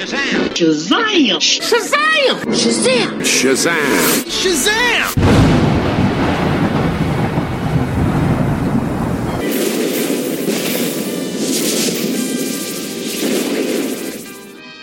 Shazam! Shazam! Shazam! Shazam! Shazam! Shazam!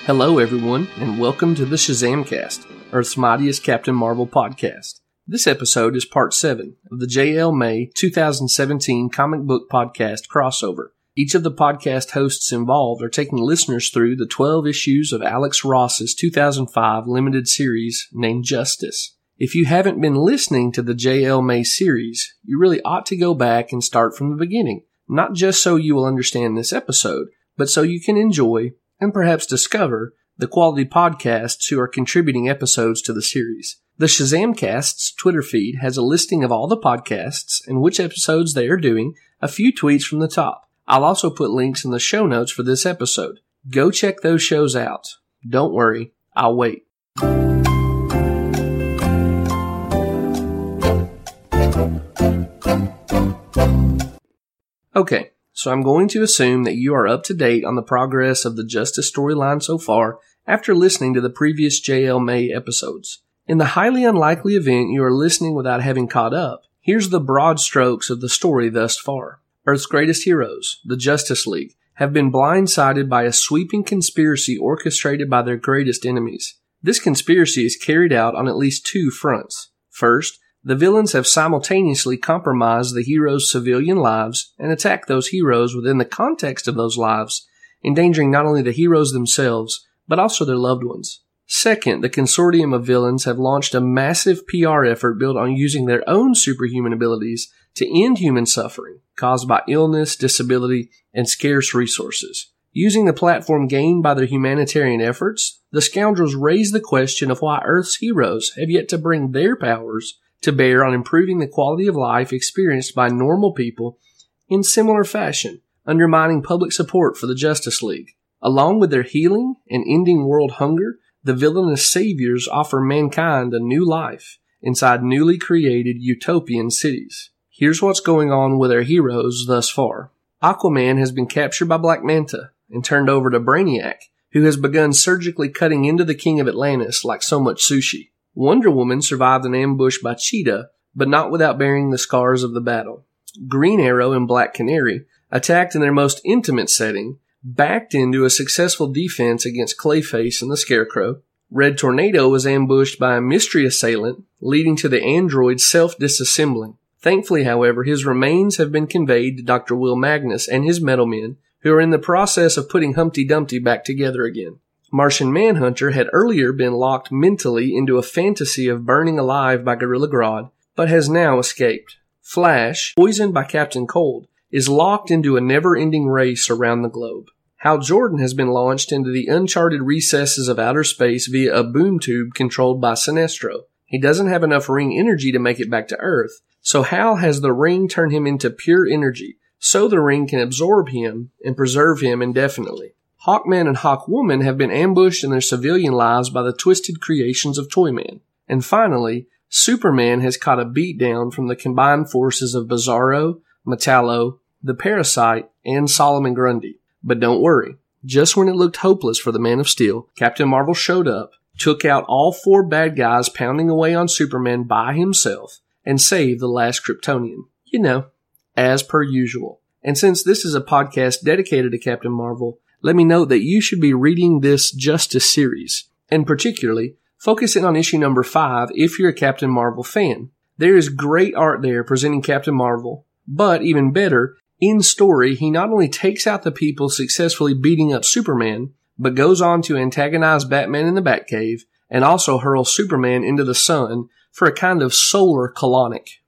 Hello, everyone, and welcome to the Shazamcast, Earth's mightiest Captain Marvel podcast. This episode is part 7 of the JLA May 2017 comic book podcast crossover. Each of the podcast hosts involved are taking listeners through the 12 issues of Alex Ross's 2005 limited series named Justice. If you haven't been listening to the JLA May series, you really ought to go back and start from the beginning, not just so you will understand this episode, but so you can enjoy and perhaps discover the quality podcasts who are contributing episodes to the series. The Shazamcast's Twitter feed has a listing of all the podcasts and which episodes they are doing, a few tweets from the top. I'll also put links in the show notes for this episode. Go check those shows out. Don't worry, I'll wait. Okay, so I'm going to assume that you are up to date on the progress of the Justice storyline so far after listening to the previous JLA May episodes. In the highly unlikely event you are listening without having caught up, here's the broad strokes of the story thus far. Earth's greatest heroes, the Justice League, have been blindsided by a sweeping conspiracy orchestrated by their greatest enemies. This conspiracy is carried out on at least two fronts. First, the villains have simultaneously compromised the heroes' civilian lives and attacked those heroes within the context of those lives, endangering not only the heroes themselves, but also their loved ones. Second, the consortium of villains have launched a massive PR effort built on using their own superhuman abilities to end human suffering caused by illness, disability, and scarce resources. Using the platform gained by their humanitarian efforts, the scoundrels raise the question of why Earth's heroes have yet to bring their powers to bear on improving the quality of life experienced by normal people in similar fashion, undermining public support for the Justice League. Along with their healing and ending world hunger, the villainous saviors offer mankind a new life inside newly created utopian cities. Here's what's going on with our heroes thus far. Aquaman has been captured by Black Manta and turned over to Brainiac, who has begun surgically cutting into the King of Atlantis like so much sushi. Wonder Woman survived an ambush by Cheetah, but not without bearing the scars of the battle. Green Arrow and Black Canary, attacked in their most intimate setting, backed into a successful defense against Clayface and the Scarecrow. Red Tornado was ambushed by a mystery assailant, leading to the android self-disassembling. Thankfully, however, his remains have been conveyed to Dr. Will Magnus and his metal men, who are in the process of putting Humpty Dumpty back together again. Martian Manhunter had earlier been locked mentally into a fantasy of burning alive by Gorilla Grodd, but has now escaped. Flash, poisoned by Captain Cold, is locked into a never-ending race around the globe. Hal Jordan has been launched into the uncharted recesses of outer space via a boom tube controlled by Sinestro. He doesn't have enough ring energy to make it back to Earth, so Hal has the ring turn him into pure energy, so the ring can absorb him and preserve him indefinitely. Hawkman and Hawkwoman have been ambushed in their civilian lives by the twisted creations of Toyman. And finally, Superman has caught a beatdown from the combined forces of Bizarro, Metallo, the Parasite, and Solomon Grundy. But don't worry. Just when it looked hopeless for the Man of Steel, Captain Marvel showed up, took out all four bad guys pounding away on Superman by himself, and save the last Kryptonian. You know, as per usual. And since this is a podcast dedicated to Captain Marvel, let me note that you should be reading this Justice series, and particularly focusing on issue number 5 if you're a Captain Marvel fan. There is great art there presenting Captain Marvel, but even better, in story, he not only takes out the people successfully beating up Superman, but goes on to antagonize Batman in the Batcave and also hurl Superman into the sun for a kind of solar colonic.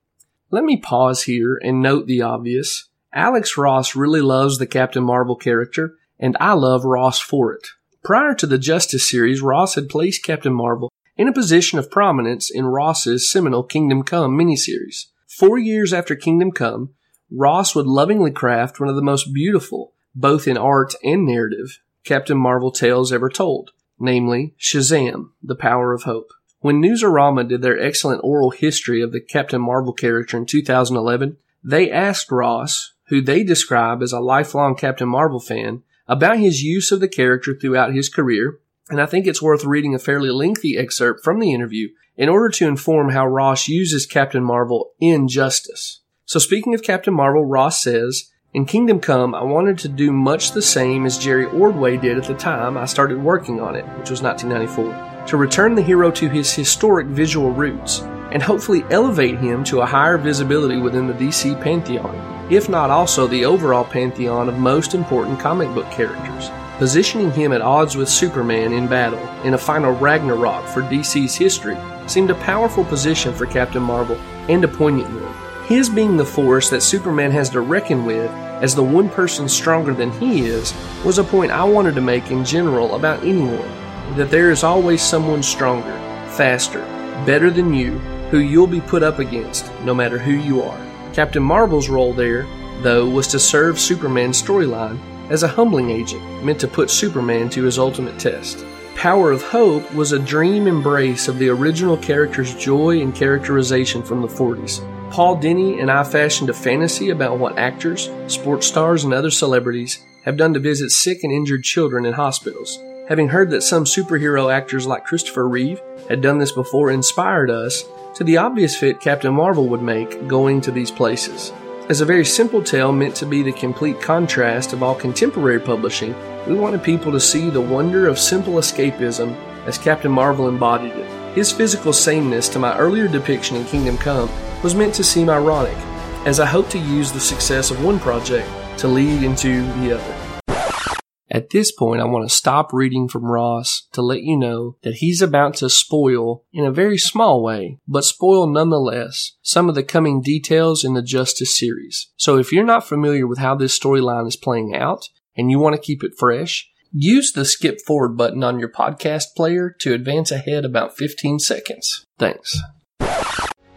Let me pause here and note the obvious. Alex Ross really loves the Captain Marvel character, and I love Ross for it. Prior to the Justice series, Ross had placed Captain Marvel in a position of prominence in Ross's seminal Kingdom Come miniseries. Four years after Kingdom Come, Ross would lovingly craft one of the most beautiful, both in art and narrative, Captain Marvel tales ever told, namely Shazam, The Power of Hope. When Newsarama did their excellent oral history of the Captain Marvel character in 2011, they asked Ross, who they describe as a lifelong Captain Marvel fan, about his use of the character throughout his career, and I think it's worth reading a fairly lengthy excerpt from the interview in order to inform how Ross uses Captain Marvel in Justice. So speaking of Captain Marvel, Ross says, in Kingdom Come, I wanted to do much the same as Jerry Ordway did at the time I started working on it, which was 1994, to return the hero to his historic visual roots and hopefully elevate him to a higher visibility within the DC pantheon, if not also the overall pantheon of most important comic book characters, positioning him at odds with Superman in battle in a final Ragnarok for DC's history seemed a powerful position for Captain Marvel and a poignant one. His being the force that Superman has to reckon with as the one person stronger than he is was a point I wanted to make in general about anyone. That there is always someone stronger, faster, better than you who you'll be put up against, no matter who you are. Captain Marvel's role there, though, was to serve Superman's storyline as a humbling agent meant to put Superman to his ultimate test. Power of Hope was a dream embrace of the original character's joy and characterization from the 40s. Paul Dini and I fashioned a fantasy about what actors, sports stars, and other celebrities have done to visit sick and injured children in hospitals. Having heard that some superhero actors like Christopher Reeve had done this before inspired us to the obvious fit Captain Marvel would make going to these places. As a very simple tale meant to be the complete contrast of all contemporary publishing, we wanted people to see the wonder of simple escapism as Captain Marvel embodied it. His physical sameness to my earlier depiction in Kingdom Come was meant to seem ironic, as I hope to use the success of one project to lead into the other. At this point, I want to stop reading from Ross to let you know that he's about to spoil, in a very small way, but spoil nonetheless, some of the coming details in the Justice series. So if you're not familiar with how this storyline is playing out, and you want to keep it fresh, use the skip forward button on your podcast player to advance ahead about 15 seconds. Thanks.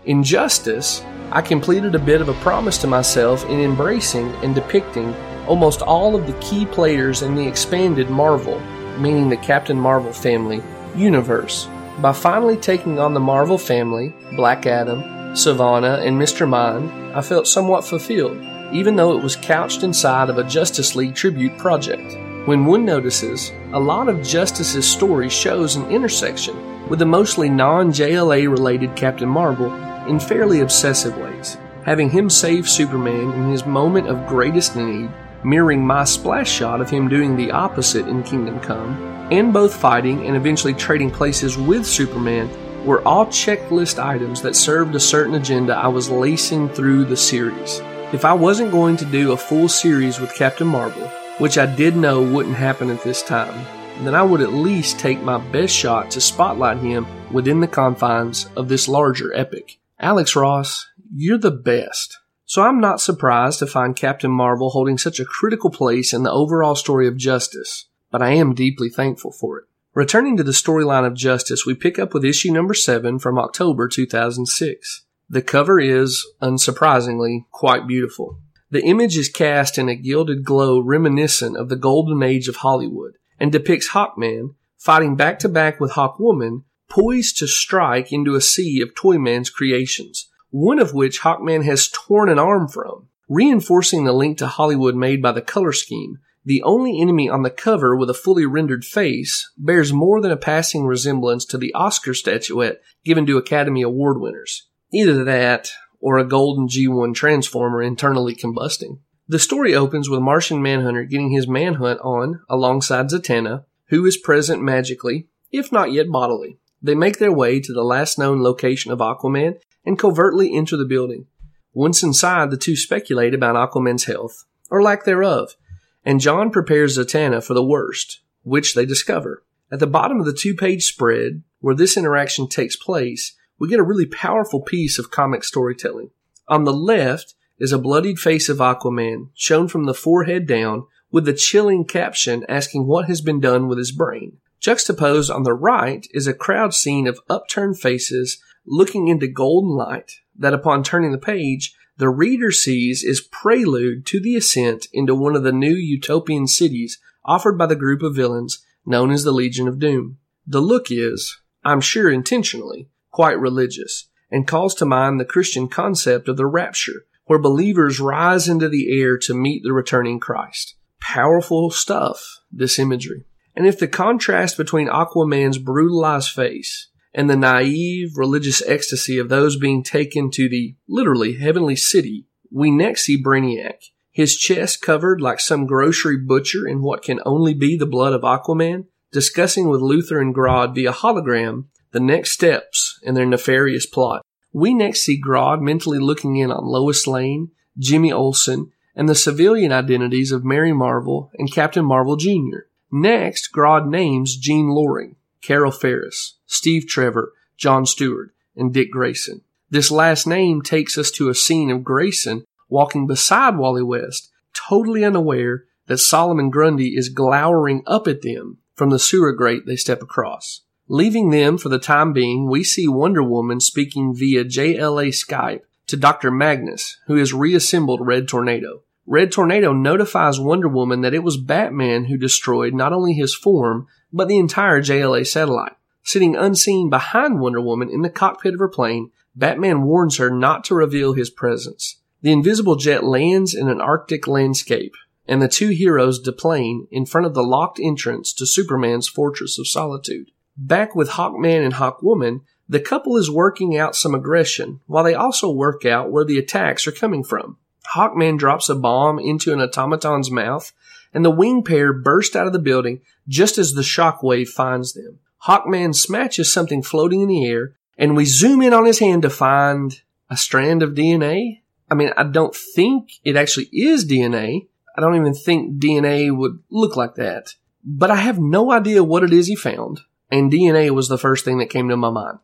In Justice, I completed a bit of a promise to myself in embracing and depicting almost all of the key players in the expanded Marvel, meaning the Captain Marvel family, universe. By finally taking on the Marvel family, Black Adam, Sivana, and Mr. Mind, I felt somewhat fulfilled, even though it was couched inside of a Justice League tribute project. When one notices, a lot of Justice's story shows an intersection with the mostly non JLA related Captain Marvel in fairly obsessive ways, having him save Superman in his moment of greatest need, mirroring my splash shot of him doing the opposite in Kingdom Come, and both fighting and eventually trading places with Superman were all checklist items that served a certain agenda I was lacing through the series. If I wasn't going to do a full series with Captain Marvel, which I did know wouldn't happen at this time, then I would at least take my best shot to spotlight him within the confines of this larger epic. Alex Ross, you're the best. So I'm not surprised to find Captain Marvel holding such a critical place in the overall story of Justice, but I am deeply thankful for it. Returning to the storyline of Justice, we pick up with issue number 7 from October 2006. The cover is, unsurprisingly, quite beautiful. The image is cast in a gilded glow reminiscent of the golden age of Hollywood and depicts Hawkman fighting back to back with Hawkwoman poised to strike into a sea of Toyman's creations, one of which Hawkman has torn an arm from. Reinforcing the link to Hollywood made by the color scheme, the only enemy on the cover with a fully rendered face bears more than a passing resemblance to the Oscar statuette given to Academy Award winners. Either that, or a golden G1 transformer internally combusting. The story opens with Martian Manhunter getting his manhunt on alongside Zatanna, who is present magically, if not yet bodily. They make their way to the last known location of Aquaman and covertly enter the building. Once inside, the two speculate about Aquaman's health, or lack thereof, and John prepares Zatanna for the worst, which they discover. At the bottom of the two page spread, where this interaction takes place, we get a really powerful piece of comic storytelling. On the left is a bloodied face of Aquaman, shown from the forehead down, with the chilling caption asking what has been done with his brain. Juxtaposed on the right is a crowd scene of upturned faces looking into golden light that upon turning the page, the reader sees is prelude to the ascent into one of the new utopian cities offered by the group of villains known as the Legion of Doom. The look is, I'm sure intentionally, quite religious and calls to mind the Christian concept of the rapture, where believers rise into the air to meet the returning Christ. Powerful stuff, this imagery. And if the contrast between Aquaman's brutalized face and the naive religious ecstasy of those being taken to the literally heavenly city, we next see Brainiac, his chest covered like some grocery butcher in what can only be the blood of Aquaman, discussing with Luthor and Grodd via hologram the next steps in their nefarious plot. We next see Grodd mentally looking in on Lois Lane, Jimmy Olsen, and the civilian identities of Mary Marvel and Captain Marvel Jr. Next, Grodd names Jean Loring, Carol Ferris, Steve Trevor, John Stewart, and Dick Grayson. This last name takes us to a scene of Grayson walking beside Wally West, totally unaware that Solomon Grundy is glowering up at them from the sewer grate they step across. Leaving them for the time being, we see Wonder Woman speaking via JLA Skype to Dr. Magnus, who has reassembled Red Tornado. Red Tornado notifies Wonder Woman that it was Batman who destroyed not only his form, but the entire JLA satellite. Sitting unseen behind Wonder Woman in the cockpit of her plane, Batman warns her not to reveal his presence. The invisible jet lands in an Arctic landscape, and the two heroes deplane in front of the locked entrance to Superman's Fortress of Solitude. Back with Hawkman and Hawkwoman, the couple is working out some aggression, while they also work out where the attacks are coming from. Hawkman drops a bomb into an automaton's mouth, and the wing pair burst out of the building just as the shockwave finds them. Hawkman smashes something floating in the air, and we zoom in on his hand to find a strand of DNA. I mean, I don't think it actually is DNA. I don't even think DNA would look like that. But I have no idea what it is he found, and DNA was the first thing that came to my mind.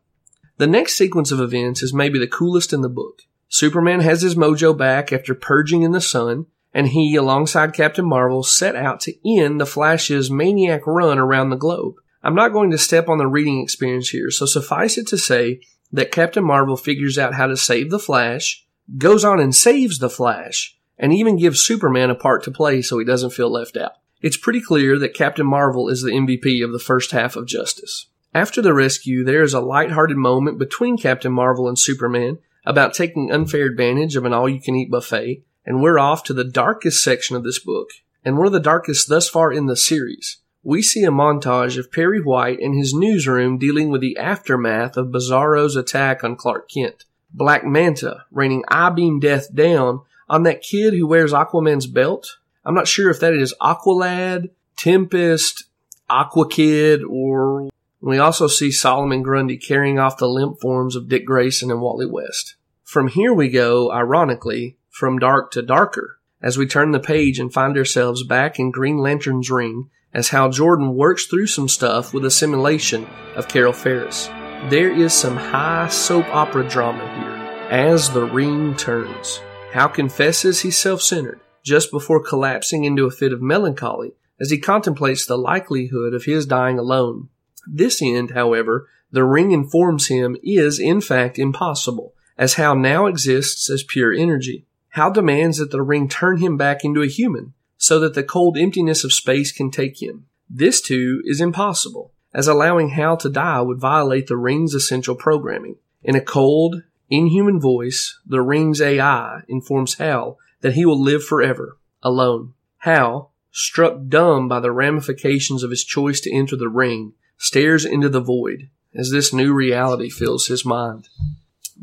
The next sequence of events is maybe the coolest in the book. Superman has his mojo back after purging in the sun, and he, alongside Captain Marvel, set out to end the Flash's maniac run around the globe. I'm not going to step on the reading experience here, so suffice it to say that Captain Marvel figures out how to save the Flash, goes on and saves the Flash, and even gives Superman a part to play so he doesn't feel left out. It's pretty clear that Captain Marvel is the MVP of the first half of Justice. After the rescue, there is a light-hearted moment between Captain Marvel and Superman about taking unfair advantage of an all you can eat buffet, and we're off to the darkest section of this book, and one of the darkest thus far in the series. We see a montage of Perry White in his newsroom dealing with the aftermath of Bizarro's attack on Clark Kent. Black Manta raining I beam death down on that kid who wears Aquaman's belt. I'm not sure if that is Aqualad, Tempest, Aqua Kid, or we also see Solomon Grundy carrying off the limp forms of Dick Grayson and Wally West. From here we go, ironically, from dark to darker, as we turn the page and find ourselves back in Green Lantern's ring as Hal Jordan works through some stuff with a simulation of Carol Ferris. There is some high soap opera drama here. As the ring turns, Hal confesses he's self-centered just before collapsing into a fit of melancholy as he contemplates the likelihood of his dying alone this end, however, the ring informs him is in fact impossible, as Hal now exists as pure energy. Hal demands that the ring turn him back into a human, so that the cold emptiness of space can take him. This too is impossible, as allowing Hal to die would violate the ring's essential programming. In a cold, inhuman voice, the ring's AI informs Hal that he will live forever, alone. Hal, struck dumb by the ramifications of his choice to enter the ring, stares into the void as this new reality fills his mind.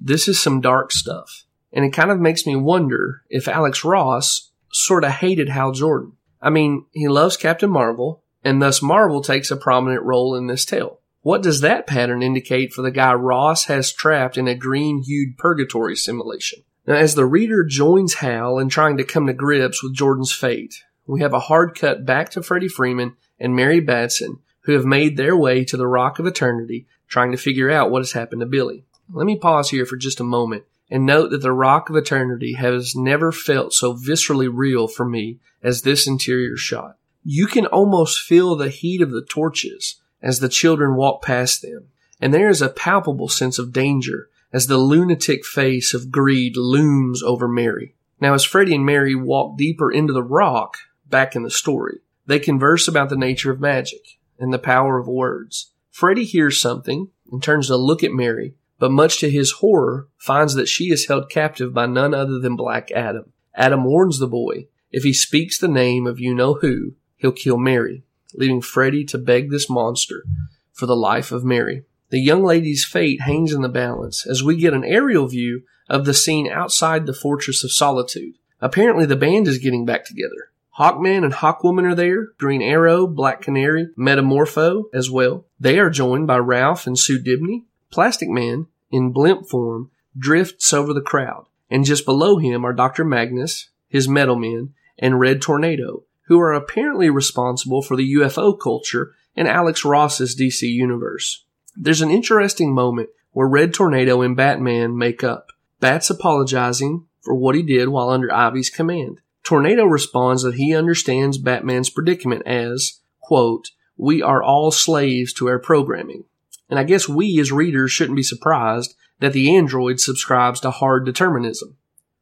This is some dark stuff. And it kind of makes me wonder if Alex Ross sort of hated Hal Jordan. I mean, he loves Captain Marvel, and thus Marvel takes a prominent role in this tale. What does that pattern indicate for the guy Ross has trapped in a green hued purgatory simulation? Now, as the reader joins Hal in trying to come to grips with Jordan's fate, we have a hard cut back to Freddie Freeman and Mary Batson who have made their way to the Rock of Eternity trying to figure out what has happened to Billy. Let me pause here for just a moment and note that the Rock of Eternity has never felt so viscerally real for me as this interior shot. You can almost feel the heat of the torches as the children walk past them, and there is a palpable sense of danger as the lunatic face of greed looms over Mary. Now, as Freddie and Mary walk deeper into the rock, back in the story, they converse about the nature of magic and the power of words. Freddie hears something and turns to look at Mary, but much to his horror, finds that she is held captive by none other than Black Adam. Adam warns the boy, if he speaks the name of you know who, he'll kill Mary. leaving Freddie to beg this monster for the life of Mary. The young lady's fate hangs in the balance as we get an aerial view of the scene outside the Fortress of Solitude. Apparently, the band is getting back together. Hawkman and Hawkwoman are there, Green Arrow, Black Canary, Metamorpho as well. They are joined by Ralph and Sue Dibney. Plastic Man, in blimp form, drifts over the crowd, and just below him are Dr. Magnus, his metal men, and Red Tornado, who are apparently responsible for the UFO culture in Alex Ross's DC universe. There's an interesting moment where Red Tornado and Batman make up. Bat's apologizing for what he did while under Ivy's command. Tornado responds that he understands Batman's predicament as, quote, we are all slaves to our programming. And I guess we as readers shouldn't be surprised that the android subscribes to hard determinism.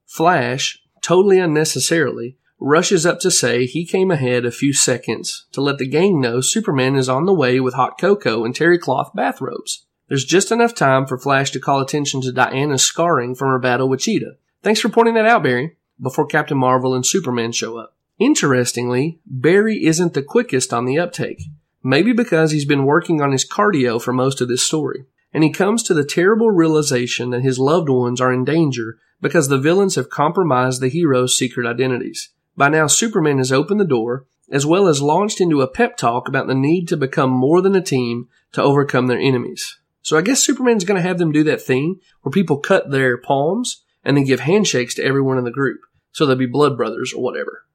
Flash, totally unnecessarily, rushes up to say he came ahead a few seconds to let the gang know Superman is on the way with hot cocoa and terry cloth bathrobes. There's just enough time for Flash to call attention to Diana's scarring from her battle with Cheetah. Thanks for pointing that out, Barry, before Captain Marvel and Superman show up. Interestingly, Barry isn't the quickest on the uptake. Maybe because he's been working on his cardio for most of this story. And he comes to the terrible realization that his loved ones are in danger because the villains have compromised the hero's secret identities. By now, Superman has opened the door, as well as launched into a pep talk about the need to become more than a team to overcome their enemies. So I guess Superman's going to have them do that thing where people cut their palms and then give handshakes to everyone in the group. So they'll be blood brothers or whatever.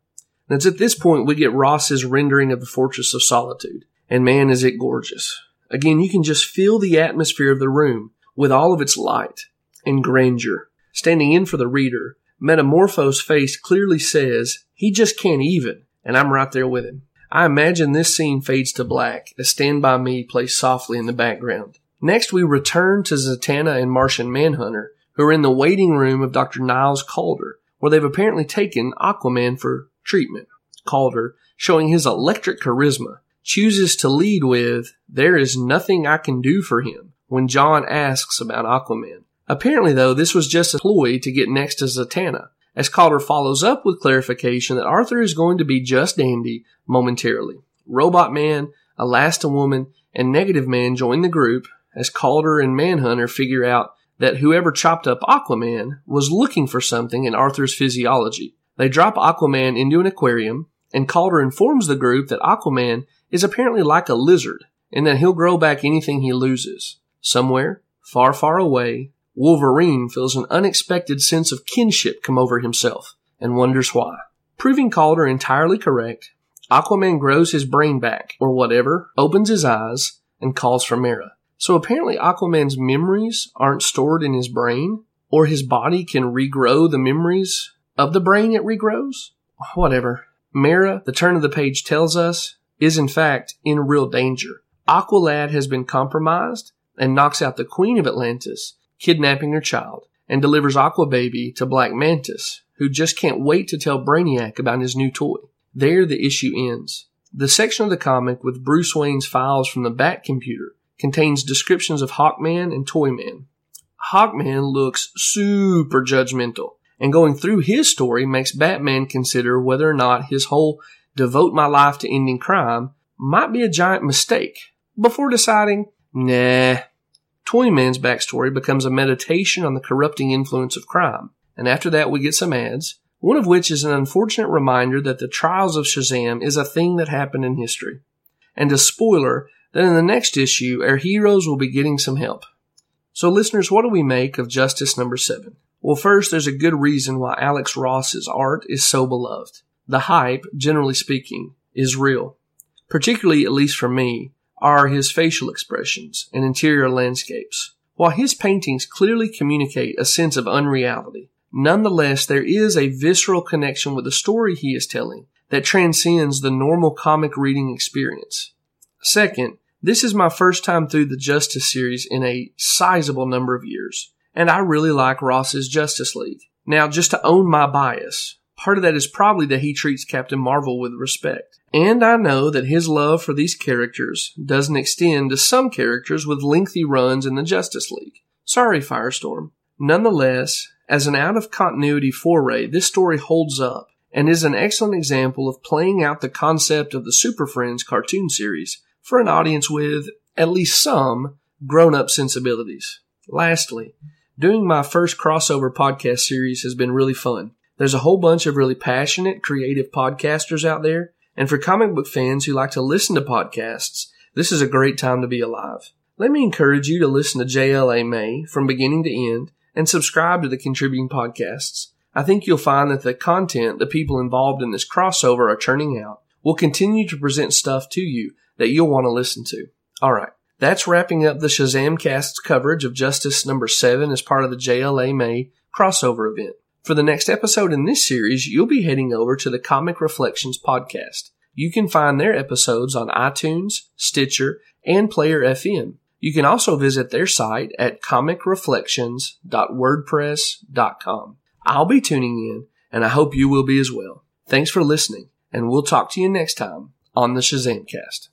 And it's at this point we get Ross's rendering of the Fortress of Solitude. And man, is it gorgeous. Again, you can just feel the atmosphere of the room with all of its light and grandeur. Standing in for the reader, Metamorpho's face clearly says he just can't even, and I'm right there with him. I imagine this scene fades to black as Stand By Me plays softly in the background. Next, we return to Zatanna and Martian Manhunter, who are in the waiting room of Dr. Niles Caulder, where they've apparently taken Aquaman for treatment. Caulder, showing his electric charisma, chooses to lead with, There is nothing I can do for him, when John asks about Aquaman. Apparently, though, this was just a ploy to get next to Zatanna, as Caulder follows up with clarification that Arthur is going to be just dandy momentarily. Robot Man, Woman, and Negative Man join the group as Caulder and Manhunter figure out that whoever chopped up Aquaman was looking for something in Arthur's physiology. They drop Aquaman into an aquarium, and Caulder informs the group that Aquaman is apparently like a lizard, and that he'll grow back anything he loses. Somewhere, far, far away, Wolverine feels an unexpected sense of kinship come over himself and wonders why. Proving Caulder entirely correct, Aquaman grows his brain back, or whatever, opens his eyes, and calls for Mera. So apparently Aquaman's memories aren't stored in his brain, or his body can regrow the memories of the brain it regrows? Whatever. Mera, the turn of the page tells us, is in fact in real danger. Aqualad has been compromised and knocks out the Queen of Atlantis kidnapping her child, and delivers Aqua Baby to Black Mantis, who just can't wait to tell Brainiac about his new toy. There the issue ends. The section of the comic with Bruce Wayne's files from the Bat computer contains descriptions of Hawkman and Toyman. Hawkman looks super judgmental, and going through his story makes Batman consider whether or not his whole devote my life to ending crime might be a giant mistake before deciding, nah, Toyman's backstory becomes a meditation on the corrupting influence of crime. And after that, we get some ads, one of which is an unfortunate reminder that the trials of Shazam is a thing that happened in history. And a spoiler that in the next issue, our heroes will be getting some help. So, listeners, what do we make of Justice number seven? Well, first, there's a good reason why Alex Ross's art is so beloved. The hype, generally speaking, is real. Particularly, at least for me, are his facial expressions and interior landscapes. While his paintings clearly communicate a sense of unreality, nonetheless there is a visceral connection with the story he is telling that transcends the normal comic reading experience. Second, this is my first time through the Justice series in a sizable number of years, and I really like Ross's Justice League. Now, just to own my bias, part of that is probably that he treats Captain Marvel with respect. And I know that his love for these characters doesn't extend to some characters with lengthy runs in the Justice League. Sorry, Firestorm. Nonetheless, as an out of continuity foray, this story holds up and is an excellent example of playing out the concept of the Super Friends cartoon series for an audience with, at least some, grown up sensibilities. Lastly, doing my first crossover podcast series has been really fun. There's a whole bunch of really passionate, creative podcasters out there, and for comic book fans who like to listen to podcasts, this is a great time to be alive. Let me encourage you to listen to JLA May from beginning to end and subscribe to the contributing podcasts. I think you'll find that the content the people involved in this crossover are churning out will continue to present stuff to you that you'll want to listen to. All right. That's wrapping up the Shazam cast's coverage of Justice number 7 as part of the JLA May crossover event. For the next episode in this series, you'll be heading over to the Comic Reflections podcast. You can find their episodes on iTunes, Stitcher, and Player FM. You can also visit their site at comicreflections.wordpress.com. I'll be tuning in, and I hope you will be as well. Thanks for listening, and we'll talk to you next time on the Shazamcast.